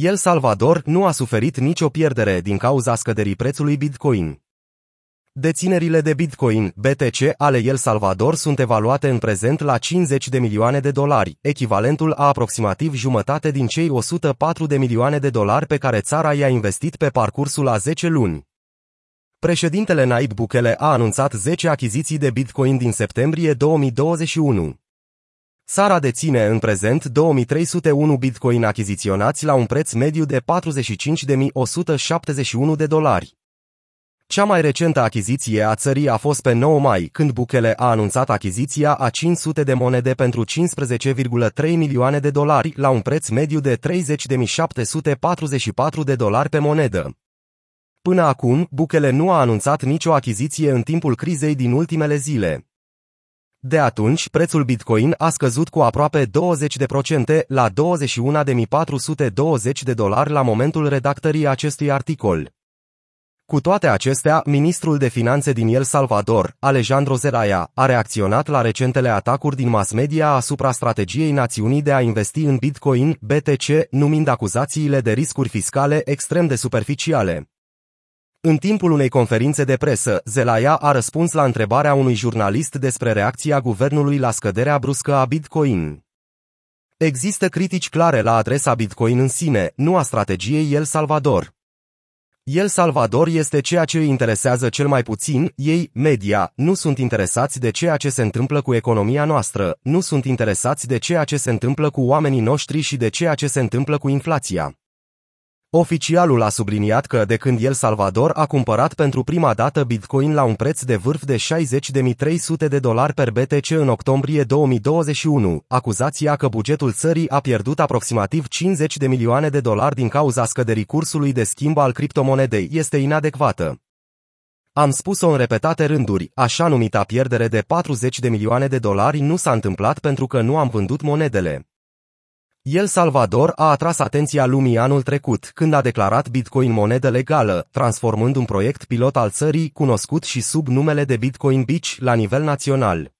El Salvador nu a suferit nicio pierdere din cauza scăderii prețului Bitcoin. Deținerile de Bitcoin, BTC, ale El Salvador sunt evaluate în prezent la 50 de milioane de dolari, echivalentul a aproximativ jumătate din cei 104 de milioane de dolari pe care țara i-a investit pe parcursul a 10 luni. Președintele Naib Bukele a anunțat 10 achiziții de Bitcoin din septembrie 2021. Țara deține în prezent 2301 bitcoin achiziționați la un preț mediu de 45.171 de dolari. Cea mai recentă achiziție a țării a fost pe 9 mai, când Bukele a anunțat achiziția a 500 de monede pentru 15,3 milioane de dolari la un preț mediu de 30.744 de dolari pe monedă. Până acum, Bukele nu a anunțat nicio achiziție în timpul crizei din ultimele zile. De atunci, prețul Bitcoin a scăzut cu aproape 20% la 21.420 de dolari la momentul redactării acestui articol. Cu toate acestea, ministrul de finanțe din El Salvador, Alejandro Zelaya, a reacționat la recentele atacuri din mass media asupra strategiei națiunii de a investi în Bitcoin, BTC, numind acuzațiile de riscuri fiscale extrem de superficiale. În timpul unei conferințe de presă, Zelaya a răspuns la întrebarea unui jurnalist despre reacția guvernului la scăderea bruscă a Bitcoin. Există critici clare la adresa Bitcoin în sine, nu a strategiei El Salvador. El Salvador este ceea ce îi interesează cel mai puțin, ei, media, nu sunt interesați de ceea ce se întâmplă cu economia noastră, nu sunt interesați de ceea ce se întâmplă cu oamenii noștri și de ceea ce se întâmplă cu inflația. Oficialul a subliniat că de când El Salvador a cumpărat pentru prima dată Bitcoin la un preț de vârf de 60.300 de dolari per BTC în octombrie 2021, acuzația că bugetul țării a pierdut aproximativ 50 de milioane de dolari din cauza scăderii cursului de schimb al criptomonedei este inadecvată. Am spus-o în repetate rânduri, așa numita pierdere de 40 de milioane de dolari nu s-a întâmplat pentru că nu am vândut monedele. El Salvador a atras atenția lumii anul trecut, când a declarat Bitcoin monedă legală, transformând un proiect pilot al țării, cunoscut și sub numele de Bitcoin Beach, la nivel național.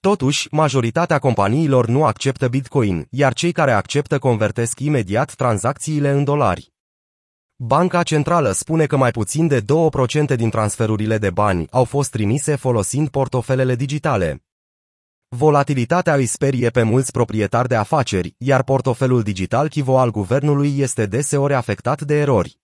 Totuși, majoritatea companiilor nu acceptă Bitcoin, iar cei care acceptă convertesc imediat tranzacțiile în dolari. Banca Centrală spune că mai puțin de 2% din transferurile de bani au fost trimise folosind portofelele digitale. Volatilitatea îi sperie pe mulți proprietari de afaceri, iar portofelul digital Chivo al guvernului este deseori afectat de erori.